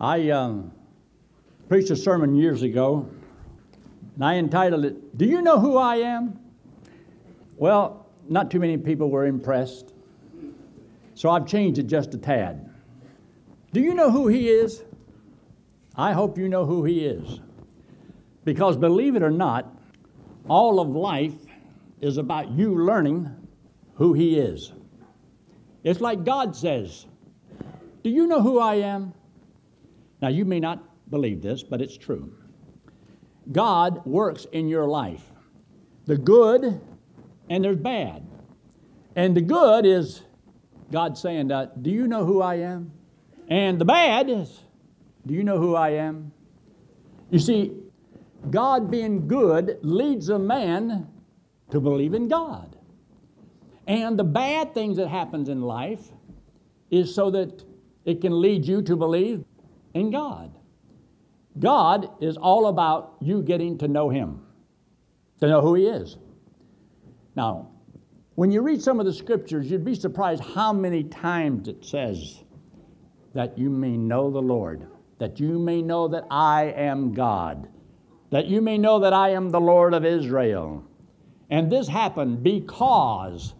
I um, preached a sermon years ago, and I entitled it, Do You Know Who I Am? Well, not too many people were impressed, so I've changed it just a tad. Do you know who He is? I hope you know who He is. Because believe it or not, all of life is about you learning who He is. It's like God says, Do you know who I am? Now, you may not believe this, but it's true. God works in your life. The good and there's bad. And the good is God saying, uh, Do you know who I am? And the bad is, Do you know who I am? You see, God being good leads a man to believe in God. And the bad things that happens in life is so that it can lead you to believe in God. God is all about you getting to know Him, to know who He is. Now, when you read some of the scriptures, you'd be surprised how many times it says that you may know the Lord, that you may know that I am God, that you may know that I am the Lord of Israel. And this happened because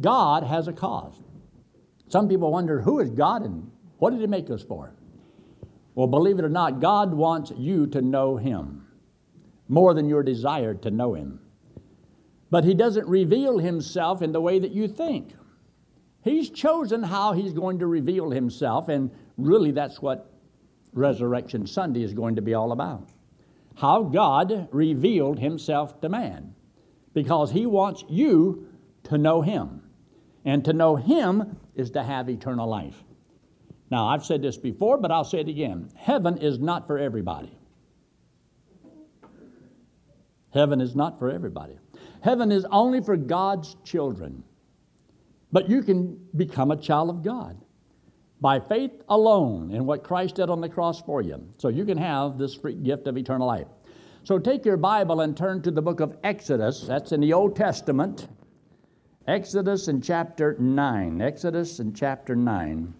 God has a cause. Some people wonder who is God and what did He make us for? Well, believe it or not, God wants you to know Him more than your desire to know Him. But He doesn't reveal Himself in the way that you think. He's chosen how He's going to reveal Himself, and really that's what Resurrection Sunday is going to be all about. How God revealed Himself to man, because He wants you to know Him. And to know Him is to have eternal life. Now, I've said this before, but I'll say it again. Heaven is not for everybody. Heaven is not for everybody. Heaven is only for God's children. But you can become a child of God by faith alone in what Christ did on the cross for you. So you can have this free gift of eternal life. So take your Bible and turn to the book of Exodus. That's in the Old Testament. Exodus in chapter 9. Exodus in chapter 9.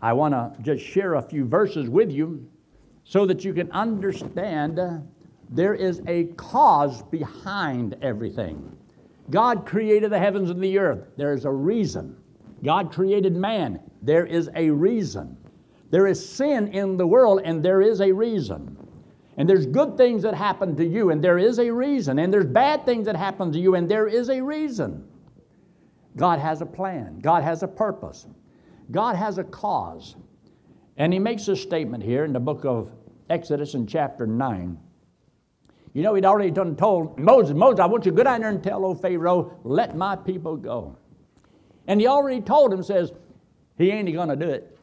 I want to just share a few verses with you so that you can understand uh, there is a cause behind everything. God created the heavens and the earth. There is a reason. God created man. There is a reason. There is sin in the world, and there is a reason. And there's good things that happen to you, and there is a reason. And there's bad things that happen to you, and there is a reason. God has a plan, God has a purpose. God has a cause. And he makes a statement here in the book of Exodus in chapter 9. You know, he'd already done told Moses, Moses, I want you to go down there and tell old Pharaoh, let my people go. And he already told him, says, he ain't going to do it.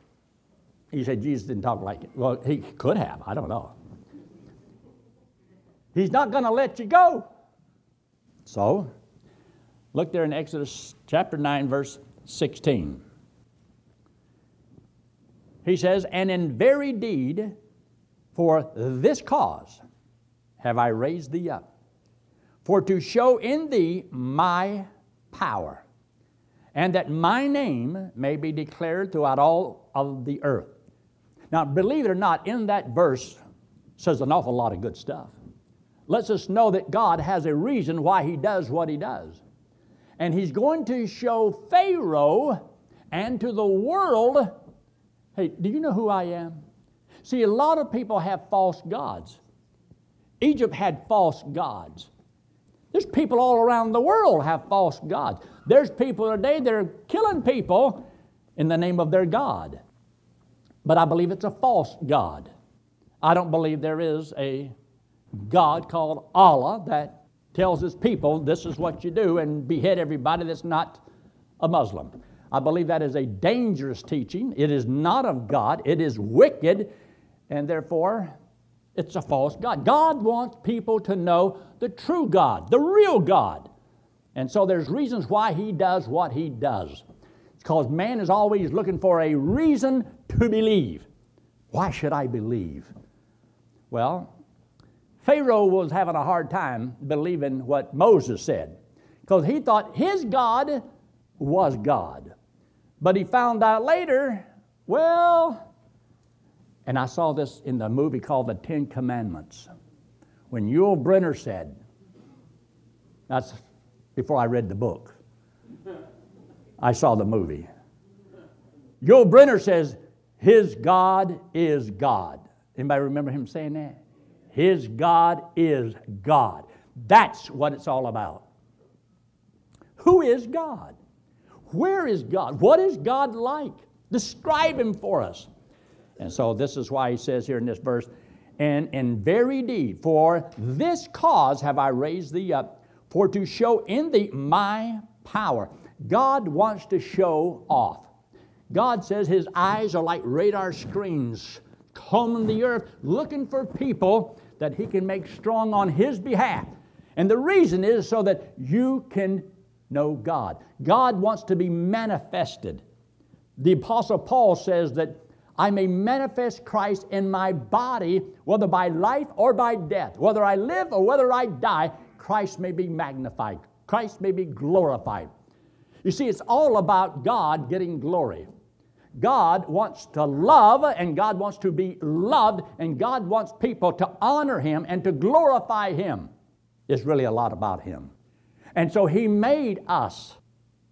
He said, Jesus didn't talk like it. Well, he could have. I don't know. He's not going to let you go. So, look there in Exodus chapter 9, verse 16. He says, And in very deed, for this cause have I raised thee up, for to show in thee my power, and that my name may be declared throughout all of the earth. Now, believe it or not, in that verse says an awful lot of good stuff. Lets us know that God has a reason why He does what He does. And He's going to show Pharaoh and to the world Hey, do you know who I am? See, a lot of people have false gods. Egypt had false gods. There's people all around the world have false gods. There's people today that are killing people in the name of their God. But I believe it's a false God. I don't believe there is a God called Allah that tells his people this is what you do and behead everybody that's not a Muslim. I believe that is a dangerous teaching. It is not of God, it is wicked, and therefore it's a false God. God wants people to know the true God, the real God. And so there's reasons why He does what He does. It's because man is always looking for a reason to believe. Why should I believe? Well, Pharaoh was having a hard time believing what Moses said because he thought his God was God. But he found out later, well, And I saw this in the movie called The Ten Commandments. When Yul Brynner said, that's before I read the book, I saw the movie. Yul Brynner says, His God is God. Anybody remember him saying that? His God is God. That's what it's all about. Who is God? Where is God? What is God like? Describe him for us. And so this is why he says here in this verse, and in very deed, for this cause have I raised thee up, for to show in thee my power. God wants to show off. God says his eyes are like radar screens combing the earth, looking for people that he can make strong on his behalf. And the reason is so that you can know God. God wants to be manifested. The Apostle Paul says that I may manifest Christ in my body, whether by life or by death. Whether I live or whether I die, Christ may be magnified, Christ may be glorified. You see, it's all about God getting glory. God wants to love and God wants to be loved and God wants people to honor Him and to glorify Him. It's really a lot about Him. And so He made us,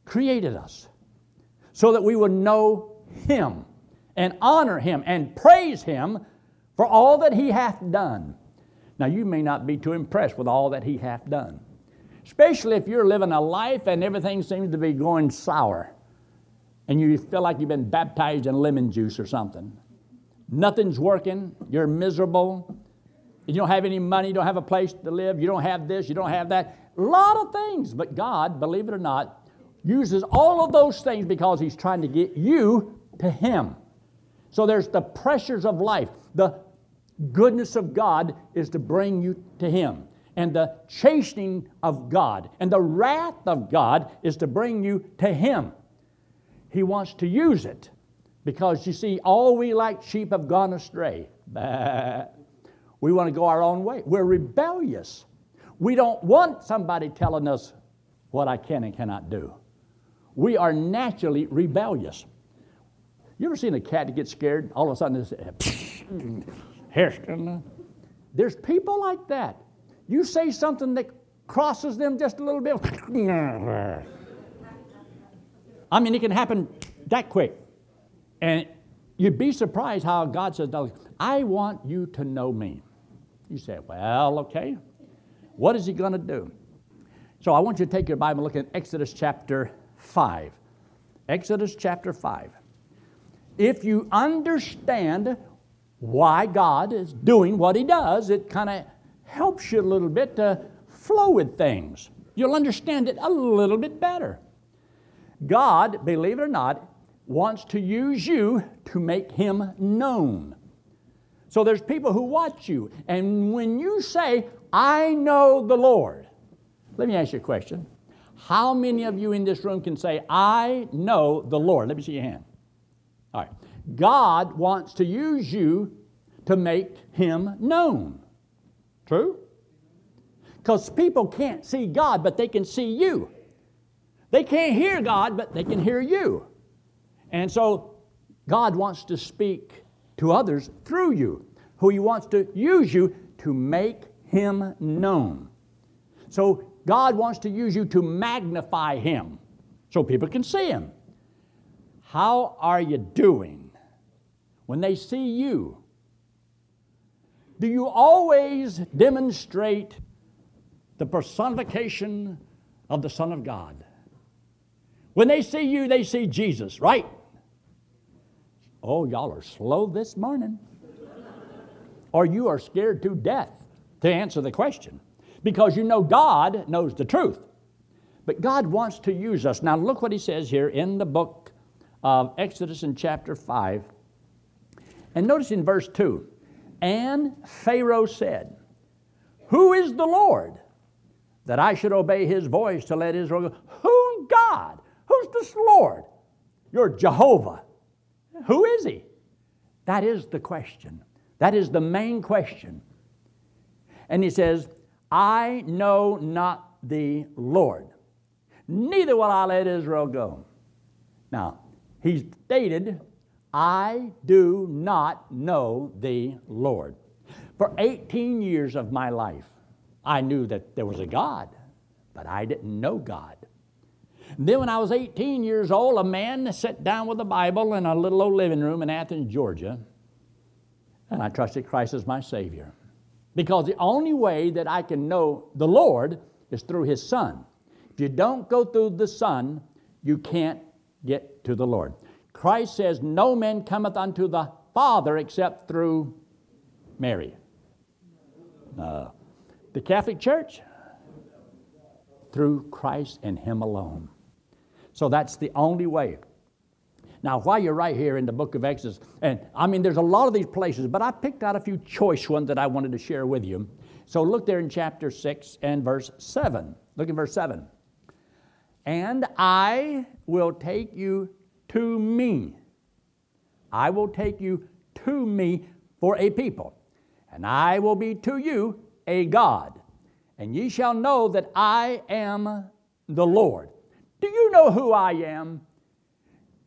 created us, so that we would know Him and honor Him and praise Him for all that He hath done. Now, you may not be too impressed with all that He hath done, especially if you're living a life and everything seems to be going sour and you feel like you've been baptized in lemon juice or something. Nothing's working, you're miserable, you don't have any money, you don't have a place to live, you don't have this, you don't have that. A lot of things. But God, believe it or not, uses all of those things because He's trying to get you to Him. So there's the pressures of life. The goodness of God is to bring you to Him. And the chastening of God and the wrath of God is to bring you to Him. He wants to use it because you see, all we like sheep have gone astray. We want to go our own way. We're rebellious. We don't want somebody telling us what I can and cannot do. We are naturally rebellious. You ever seen a cat get scared? All of a sudden, it's There's people like that. You say something that crosses them just a little bit. I mean, it can happen that quick. And you'd be surprised how God says, I want you to know me. You say, well, okay. What is he going to do? So I want you to take your Bible and look at Exodus chapter 5. Exodus chapter 5. If you understand why God is doing what he does, it kind of helps you a little bit to flow with things. You'll understand it a little bit better. God, believe it or not, wants to use you to make Him known. So there's people who watch you, and when you say, I know the Lord, let me ask you a question. How many of you in this room can say, I know the Lord? Let me see your hand. All right. God wants to use you to make Him known. True? Because people can't see God, but they can see you. They can't hear God, but they can hear you. And so God wants to speak to others through you, who He wants to use you to make Him known. So God wants to use you to magnify Him so people can see Him. How are you doing when they see you? Do you always demonstrate the personification of the Son of God? When they see you, they see Jesus, right? Oh, y'all are slow this morning. or you are scared to death to answer the question because you know God knows the truth. But God wants to use us. Now, look what he says here in the book of Exodus in chapter 5. And notice in verse 2 And Pharaoh said, Who is the Lord that I should obey his voice to let Israel go? Who God? Who's this Lord? You're Jehovah. Who is he? That is the question. That is the main question. And he says, I know not the Lord, neither will I let Israel go. Now, he stated, I do not know the Lord. For 18 years of my life, I knew that there was a God, but I didn't know God. then, when I was 18 years old, a man sat down with a Bible in a little old living room in Athens, Georgia, and I trusted Christ as my Savior. Because the only way that I can know the Lord is through His Son. If you don't go through the Son, you can't get to the Lord. Christ says, No man cometh unto the Father except through Mary. Uh, the Catholic Church? Through Christ and Him alone. So that's the only way. Now, while you're right here in the book of Exodus, and I mean, there's a lot of these places, but I picked out a few choice ones that I wanted to share with you. So look there in chapter 6 and verse 7. Look at verse 7. And I will take you to me. I will take you to me for a people, and I will be to you a God. And ye shall know that I am the Lord. Do you know who I am?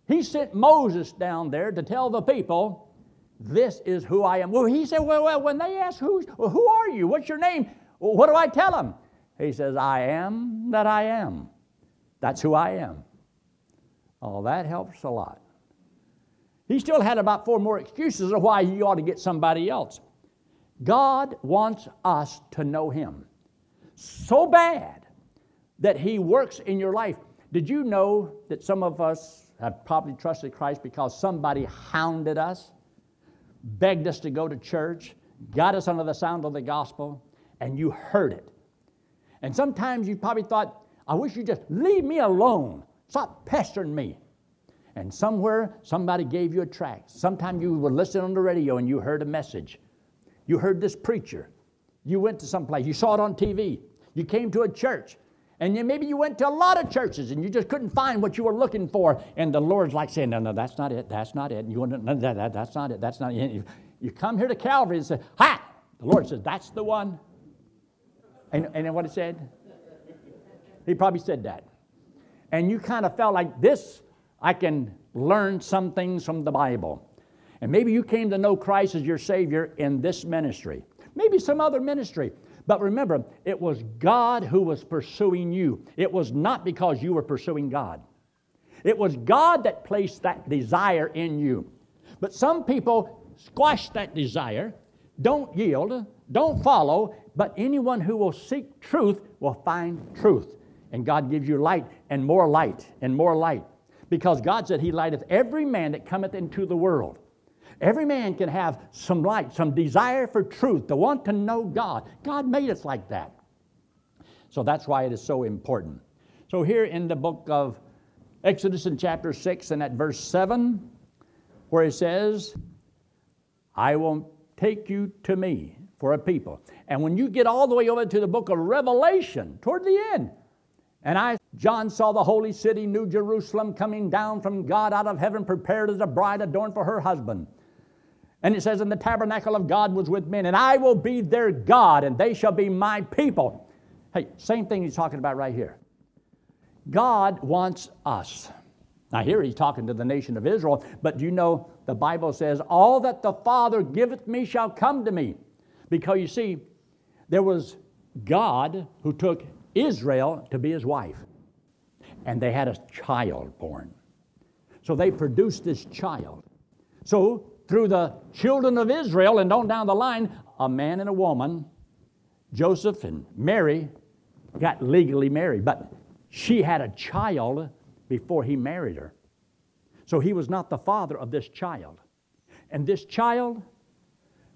He sent Moses down there to tell the people, This is who I am. Well, he said, Well, well when they ask, who, well, who are you? What's your name? Well, what do I tell them? He says, I am that I am. That's who I am. Oh, that helps a lot. He still had about four more excuses of why he ought to get somebody else. God wants us to know Him so bad that He works in your life. Did you know that some of us have probably trusted Christ because somebody hounded us, begged us to go to church, got us under the sound of the gospel, and you heard it? And sometimes you probably thought, I wish you'd just leave me alone. Stop pestering me. And somewhere somebody gave you a tract. Sometime you were listening on the radio and you heard a message. You heard this preacher. You went to some place. You saw it on TV. You came to a church. And then maybe you went to a lot of churches and you just couldn't find what you were looking for. And the Lord's like saying, No, no, that's not it. That's not it. And you want to, no, that, that, that's not it. That's not it. You come here to Calvary and say, Ha! The Lord says, That's the one. And, and what he said? He probably said that. And you kind of felt like this, I can learn some things from the Bible. And maybe you came to know Christ as your Savior in this ministry, maybe some other ministry. But remember, it was God who was pursuing you. It was not because you were pursuing God. It was God that placed that desire in you. But some people squash that desire, don't yield, don't follow, but anyone who will seek truth will find truth. And God gives you light and more light and more light. Because God said, He lighteth every man that cometh into the world. Every man can have some light, some desire for truth, to want to know God. God made us like that. So that's why it is so important. So, here in the book of Exodus in chapter 6 and at verse 7, where it says, I will take you to me for a people. And when you get all the way over to the book of Revelation, toward the end, and I, John, saw the holy city, New Jerusalem, coming down from God out of heaven, prepared as a bride adorned for her husband. And it says, And the tabernacle of God was with men, and I will be their God, and they shall be my people. Hey, same thing he's talking about right here. God wants us. Now, here he's talking to the nation of Israel, but do you know the Bible says, All that the Father giveth me shall come to me. Because you see, there was God who took Israel to be his wife, and they had a child born. So they produced this child. So through the children of Israel and on down the line, a man and a woman, Joseph and Mary, got legally married, but she had a child before he married her. So he was not the father of this child. And this child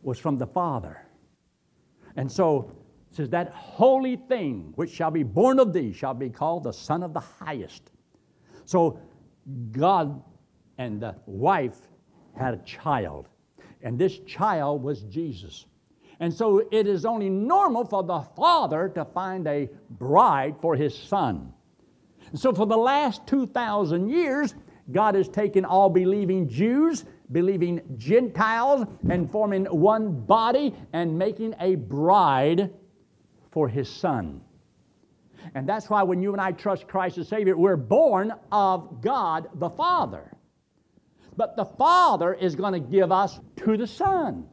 was from the father. And so it says, That holy thing which shall be born of thee shall be called the Son of the Highest. So God and the wife had a child, and this child was Jesus. And so it is only normal for the father to find a bride for his son. And so for the last 2,000 years, God has taken all believing Jews, believing Gentiles, and forming one body and making a bride for his son. And that's why when you and I trust Christ as Savior, we're born of God the Father. But the Father is going to give us to the Son.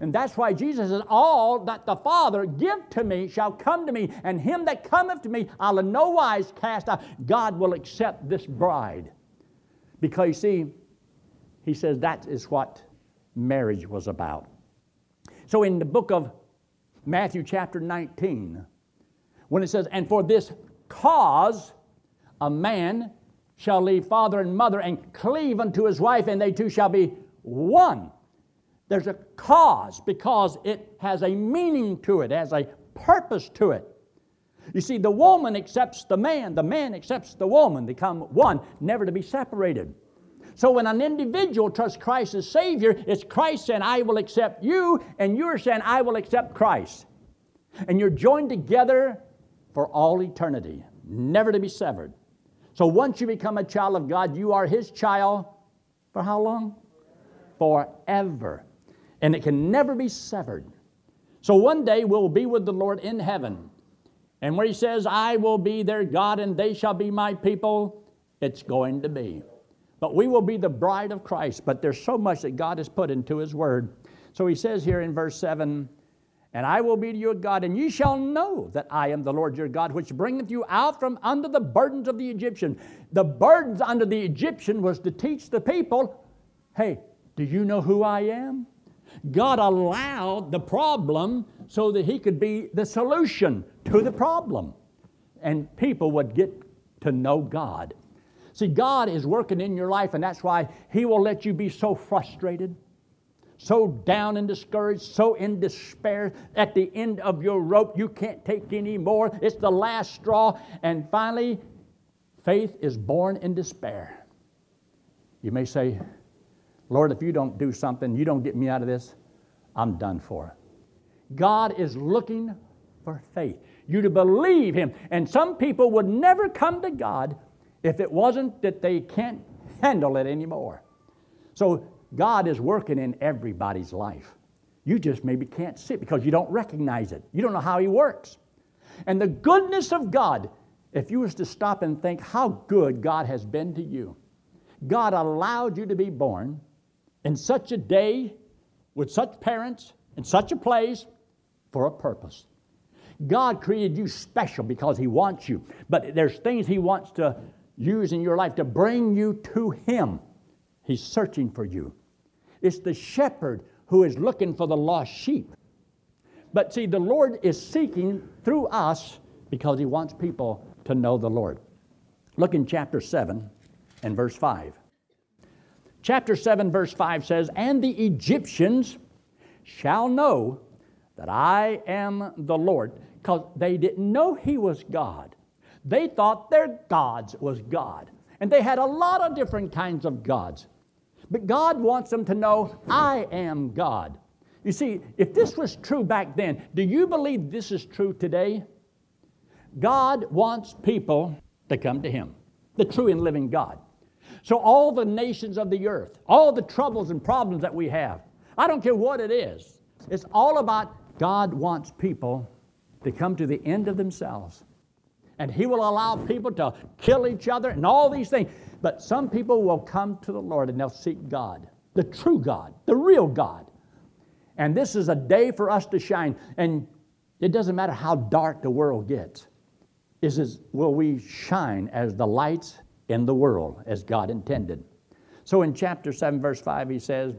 And that's why Jesus says, All that the Father give to me shall come to me, and him that cometh to me I'll in no wise cast out. God will accept this bride. Because you see, he says that is what marriage was about. So in the book of Matthew, chapter 19, when it says, And for this cause a man shall leave father and mother and cleave unto his wife, and they two shall be one. There's a cause because it has a meaning to it, has a purpose to it. You see, the woman accepts the man, the man accepts the woman. become one, never to be separated. So when an individual trusts Christ as Savior, it's Christ saying, I will accept you, and you're saying, I will accept Christ. And you're joined together for all eternity, never to be severed. So once you become a child of God, you are His child for how long? Forever. And it can never be severed. So one day we'll be with the Lord in heaven. And where He says, I will be their God and they shall be my people, it's going to be. But we will be the bride of Christ. But there's so much that God has put into His Word. So He says here in verse 7 And I will be to you a God, and ye shall know that I am the Lord your God, which bringeth you out from under the burdens of the Egyptian. The burdens under the Egyptian was to teach the people hey, do you know who I am? God allowed the problem so that He could be the solution to the problem. And people would get to know God. See, God is working in your life, and that's why He will let you be so frustrated, so down and discouraged, so in despair. At the end of your rope, you can't take any more. It's the last straw. And finally, faith is born in despair. You may say, Lord, if you don't do something, you don't get me out of this, I'm done for. God is looking for faith. You to believe Him. And some people would never come to God if it wasn't that they can't handle it anymore. So God is working in everybody's life. You just maybe can't see it because you don't recognize it. You don't know how He works. And the goodness of God, if you was to stop and think how good God has been to you, God allowed you to be born in such a day, with such parents, in such a place, for a purpose. God created you special because He wants you, but there's things He wants to use in your life to bring you to Him. He's searching for you. It's the shepherd who is looking for the lost sheep. But see, the Lord is seeking through us because He wants people to know the Lord. Look in chapter 7 and verse 5. Chapter 7, verse 5 says, And the Egyptians shall know that I am the Lord. Because they didn't know He was God. They thought their gods was God. And they had a lot of different kinds of gods. But God wants them to know, I am God. You see, if this was true back then, do you believe this is true today? God wants people to come to Him, the true and living God. So, all the nations of the earth, all the troubles and problems that we have, I don't care what it is, it's all about God wants people to come to the end of themselves and He will allow people to kill each other and all these things. But some people will come to the Lord and they'll seek God, the true God, the real God. And this is a day for us to shine. And it doesn't matter how dark the world gets. Is, will we shine as the lights in the world as God intended? So in chapter 7, verse 5, he says,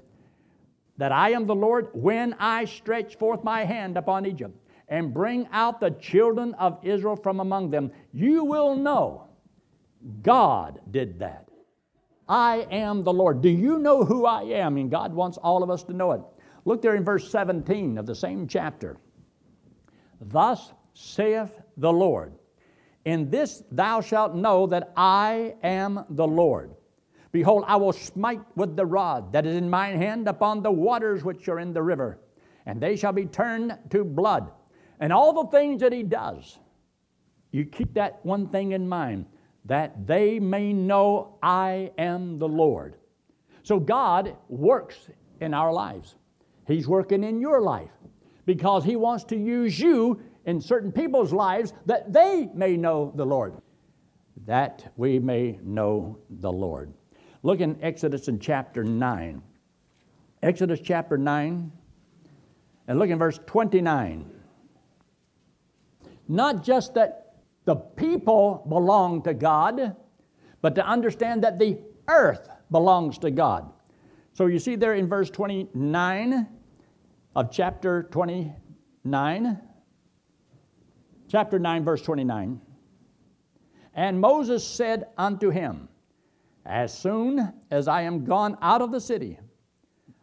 That I am the Lord when I stretch forth my hand upon Egypt and bring out the children of Israel from among them, you will know God did that. I am the Lord. Do you know who I am? And God wants all of us to know it. Look there in verse 17 of the same chapter. Thus saith the Lord, In this thou shalt know that I am the Lord. Behold, I will smite with the rod that is in mine hand upon the waters which are in the river, and they shall be turned to blood and all the things that he does, you keep that one thing in mind that they may know I am the Lord. So God works in our lives. He's working in your life because He wants to use you in certain people's lives that they may know the Lord. That we may know the Lord. Look in Exodus in chapter 9. Exodus chapter 9, and look in verse 29. Not just that the people belong to God, but to understand that the earth belongs to God. So you see there in verse 29 of chapter 29, chapter 9, verse 29. And Moses said unto him, As soon as I am gone out of the city,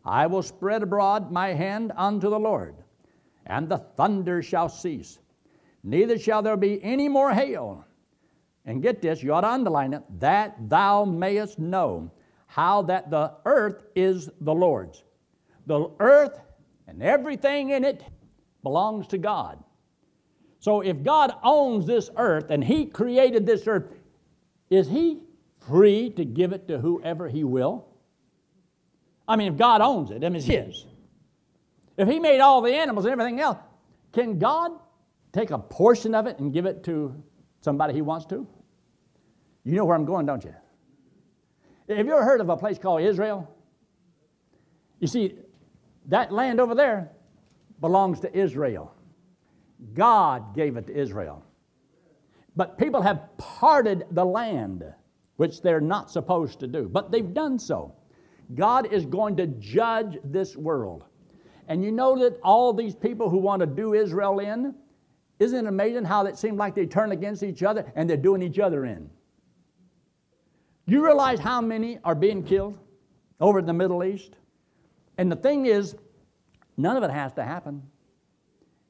I will spread abroad my hand unto the Lord, and the thunder shall cease, neither shall there be any more hail. And get this, you ought to underline it, that thou mayest know how that the earth is the Lord's. The earth and everything in it belongs to God. So if God owns this earth and He created this earth, is He free to give it to whoever He will? I mean, if God owns it, mean, it's His. If He made all the animals and everything else, can God take a portion of it and give it to somebody He wants to? You know where I'm going, don't you? Have you ever heard of a place called Israel? You see, that land over there belongs to Israel. God gave it to Israel. But people have parted the land, which they're not supposed to do, but they've done so. God is going to judge this world. And you know that all these people who want to do Israel in, isn't it amazing how it seems like they turn against each other and they're doing each other in? You realize how many are being killed over in the Middle East? And the thing is, none of it has to happen.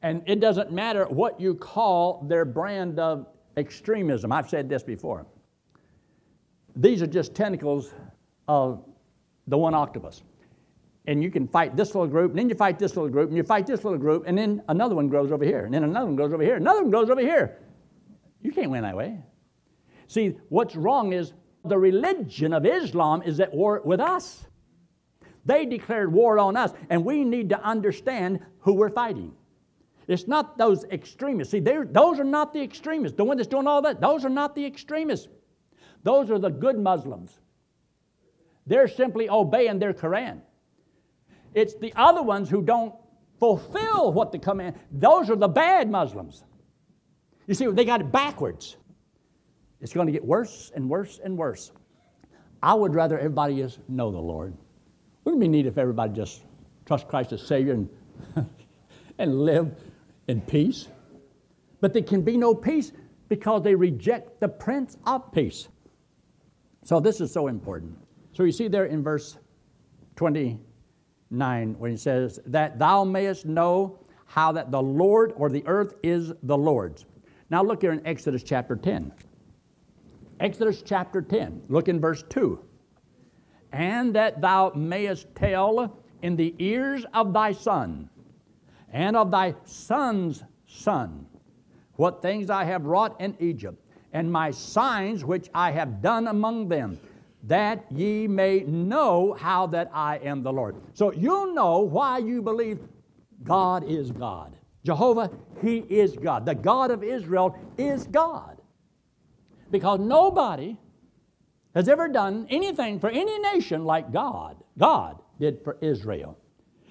And it doesn't matter what you call their brand of extremism. I've said this before. These are just tentacles of the one octopus. And you can fight this little group, and then you fight this little group, and you fight this little group, and then another one grows over here, and then another one goes over here, another one goes over here. You can't win that way. See, what's wrong is the religion of Islam is at war with us. They declared war on us, and we need to understand who we're fighting. It's not those extremists. See, those are not the extremists. The one that's doing all that, those are not the extremists. Those are the good Muslims. They're simply obeying their Quran. It's the other ones who don't fulfill what the command. Those are the bad Muslims. You see, they got it backwards. It's going to get worse and worse and worse. I would rather everybody just know the Lord. Wouldn't it be neat if everybody just trust Christ as Savior and, and live in peace? But there can be no peace because they reject the Prince of Peace. So this is so important. So you see there in verse 29 when he says, That thou mayest know how that the Lord or the earth is the Lord's. Now look here in Exodus chapter 10. Exodus chapter 10, look in verse 2. And that thou mayest tell in the ears of thy son and of thy son's son what things I have wrought in Egypt, and my signs which I have done among them that ye may know how that I am the Lord. So you'll know why you believe God is God. Jehovah, He is God. The God of Israel is God. Because nobody has ever done anything for any nation like God. God did for Israel.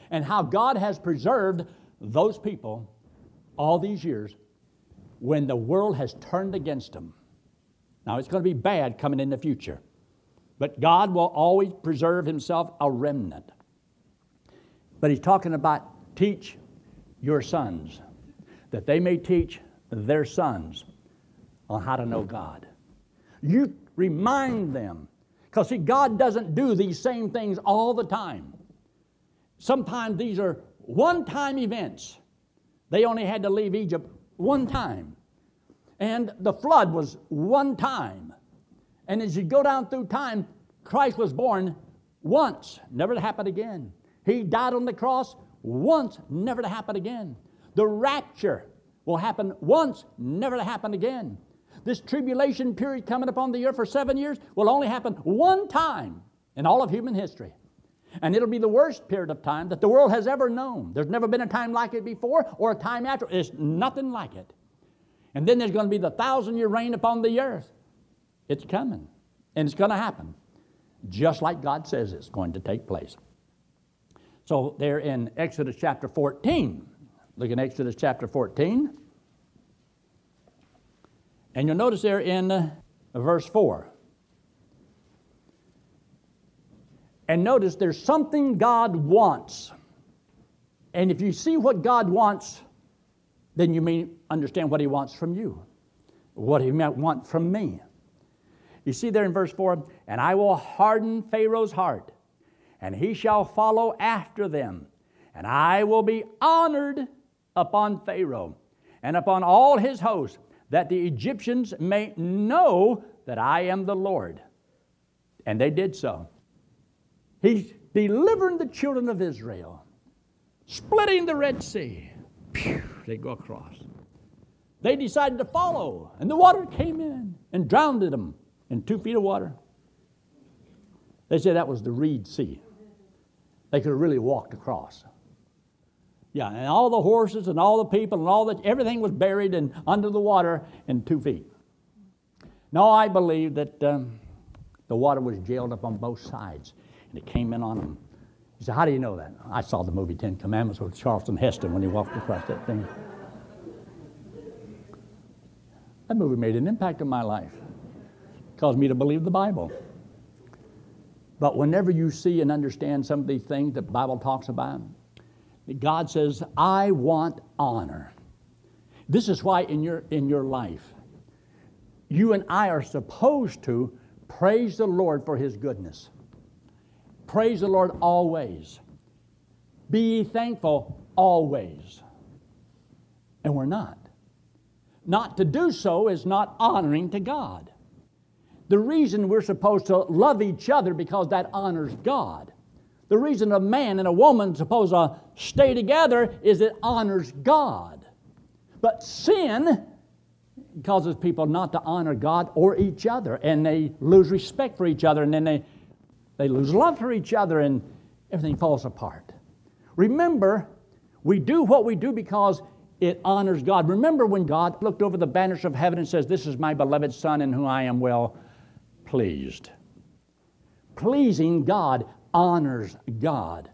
And how God has preserved those people all these years when the world has turned against them. Now, it's going to be bad coming in the future. But God will always preserve himself a remnant. But he's talking about teach your sons, that they may teach their sons on how to know God. You remind them. Because, see, God doesn't do these same things all the time. Sometimes these are one time events. They only had to leave Egypt one time. And the flood was one time. And as you go down through time, Christ was born once, never to happen again. He died on the cross once, never to happen again. The rapture will happen once, never to happen again. This tribulation period coming upon the earth for seven years will only happen one time in all of human history. And it'll be the worst period of time that the world has ever known. There's never been a time like it before or a time after. It's nothing like it. And then there's going to be the thousand year reign upon the earth. It's coming, and it's going to happen. just like God says it's going to take place. So, there in Exodus chapter 14, look in Exodus chapter 14, and you'll notice there in uh, verse 4. And notice there's something God wants. And if you see what God wants, then you may understand what He wants from you, what He might want from me. You see there in verse 4 and I will harden Pharaoh's heart, and he shall follow after them, and I will be honored upon Pharaoh and upon all his host, that the Egyptians may know that I am the Lord. And they did so. He's delivering the children of Israel, splitting the Red Sea. Pew, they go across. They decided to follow, and the water came in and drowned them in two feet of water. They said that was the Reed Sea. They could have really walked across. Yeah, and all the horses and all the people and all that, everything was buried and under the water in two feet. No, I believe that um, the water was jailed up on both sides and it came in on them. He said, How do you know that? I saw the movie Ten Commandments with Charlton Heston when he walked across that thing. That movie made an impact on my life caused me to believe the Bible. But whenever you see and understand some of these things that the Bible talks about, God says, I want honor. This is why in your, in your life, you and I are supposed to praise the Lord for His goodness. Praise the Lord always. Be thankful always. And we're not. Not to do so is not honoring to God. The reason we're supposed to love each other because that honors God. The reason a man and a woman supposed to stay together is it honors God. But sin causes people not to honor God or each other, and they lose respect for each other, and then they, they lose love for each other, and everything falls apart. Remember, we do what we do because it honors God. Remember when God looked over the banners of heaven and says, This is my beloved Son in whom I am well pleased. Pleasing God honors God.